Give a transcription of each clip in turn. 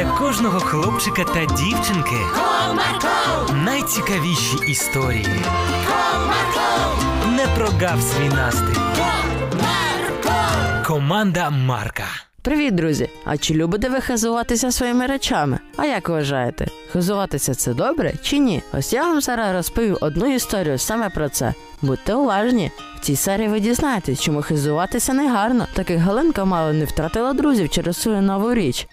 для кожного хлопчика та дівчинки Comarco, найцікавіші історії. Comarco, Не прогав свій настрій. Comarco. Команда Марка. Привіт, друзі! А чи любите ви хизуватися своїми речами? А як вважаєте, хизуватися це добре чи ні? Ось я вам зараз розповів одну історію саме про це. Будьте уважні. В цій серії ви дізнаєтесь, чому хизуватися не гарно, так як Галинка мало не втратила друзів через свою нову річ.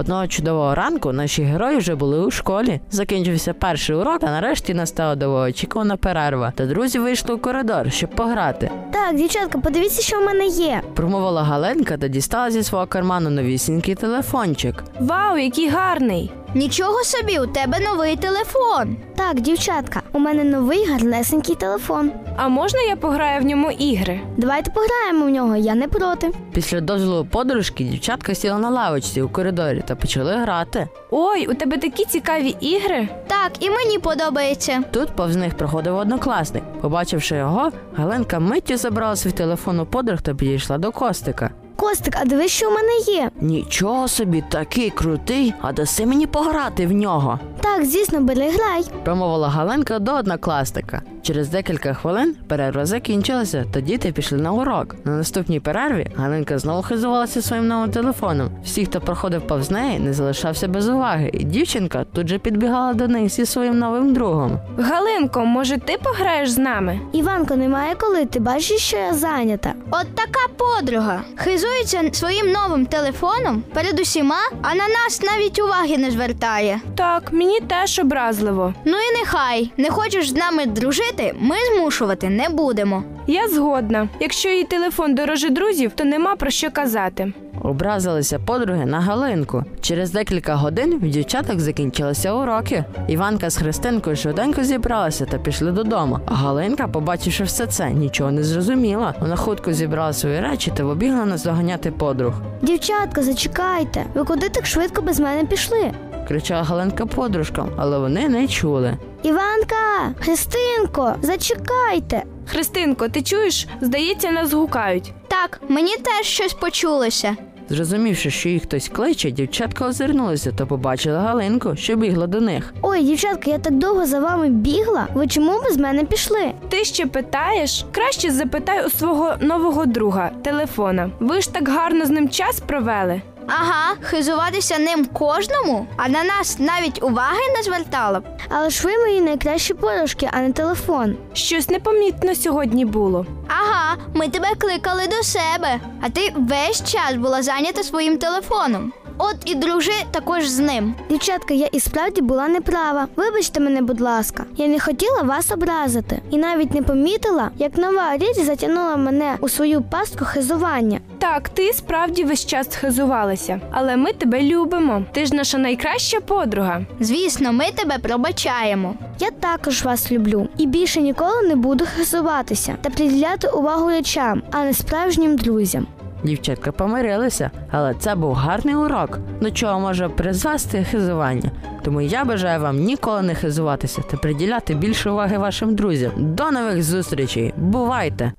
Одного чудового ранку наші герої вже були у школі. Закінчився перший урок, а нарешті настала довгоочікувана перерва. Та друзі вийшли у коридор, щоб пограти. Так, дівчатка, подивіться, що в мене є. Промовила Галенка та дістала зі свого карману новісінький телефончик. Вау, який гарний! Нічого собі, у тебе новий телефон. Так, дівчатка, у мене новий гарнесенький телефон. А можна я пограю в ньому ігри? Давайте пограємо в нього, я не проти. Після дозволу подружки дівчатка сіла на лавочці у коридорі та почали грати. Ой, у тебе такі цікаві ігри. Так, і мені подобається. Тут повз них проходив однокласник. Побачивши його, Галенка миттю забрала свій телефон у подруг та підійшла до Костика. Костик, а дивись, що в мене є. Нічого собі, такий крутий, а даси мені пограти в нього. Так, звісно, бери грай. промовила Галенка до однокласника. Через декілька хвилин перерва закінчилася, та діти пішли на урок. На наступній перерві Галенка знову хизувалася своїм новим телефоном. Всі, хто проходив повз неї, не залишався без уваги, і дівчинка тут же підбігала до них зі своїм новим другом. Галинко, може, ти пограєш з нами? Іванко, немає коли, ти бачиш, що я зайнята. От така подруга. Хизується своїм новим телефоном перед усіма, а на нас навіть уваги не звертає. Так, мені теж образливо. Ну і нехай, не хочеш з нами дружити, ми змушувати не будемо. Я згодна. Якщо її телефон дороже друзів, то нема про що казати. Образилися подруги на Галинку. Через декілька годин в дівчаток закінчилися уроки. Іванка з Христинкою швиденько зібралася та пішли додому. А Галинка, побачивши все це, нічого не зрозуміла. Вона хутко зібрала свої речі та побігла наздоганяти подруг. Дівчатка, зачекайте. Ви куди так швидко без мене пішли? Кричала Галенка подружкам, але вони не чули. Іванка, Христинко, зачекайте. Христинко, ти чуєш? Здається, нас гукають. Так, мені теж щось почулося. Зрозумівши, що їх хтось кличе, дівчатка озирнулися та побачили Галинку, що бігла до них. Ой, дівчатка, я так довго за вами бігла. Ви чому без мене пішли? Ти ще питаєш? Краще запитай у свого нового друга телефона. Ви ж так гарно з ним час провели. Ага, хизуватися ним кожному, а на нас навіть уваги не звертала б. Але ж ви мої найкращі подружки, а не телефон. Щось непомітно сьогодні було. Ага, ми тебе кликали до себе, а ти весь час була зайнята своїм телефоном. От і дружи також з ним. Дівчатка, я і справді була неправа. Вибачте мене, будь ласка. Я не хотіла вас образити і навіть не помітила, як нова річ затягнула мене у свою пастку хизування. Так, ти справді весь час хизувалася, але ми тебе любимо. Ти ж наша найкраща подруга. Звісно, ми тебе пробачаємо. Я також вас люблю і більше ніколи не буду хизуватися та приділяти увагу речам, а не справжнім друзям. Дівчатка помирилися, але це був гарний урок, до чого може призвести хизування. Тому я бажаю вам ніколи не хизуватися та приділяти більше уваги вашим друзям. До нових зустрічей! Бувайте!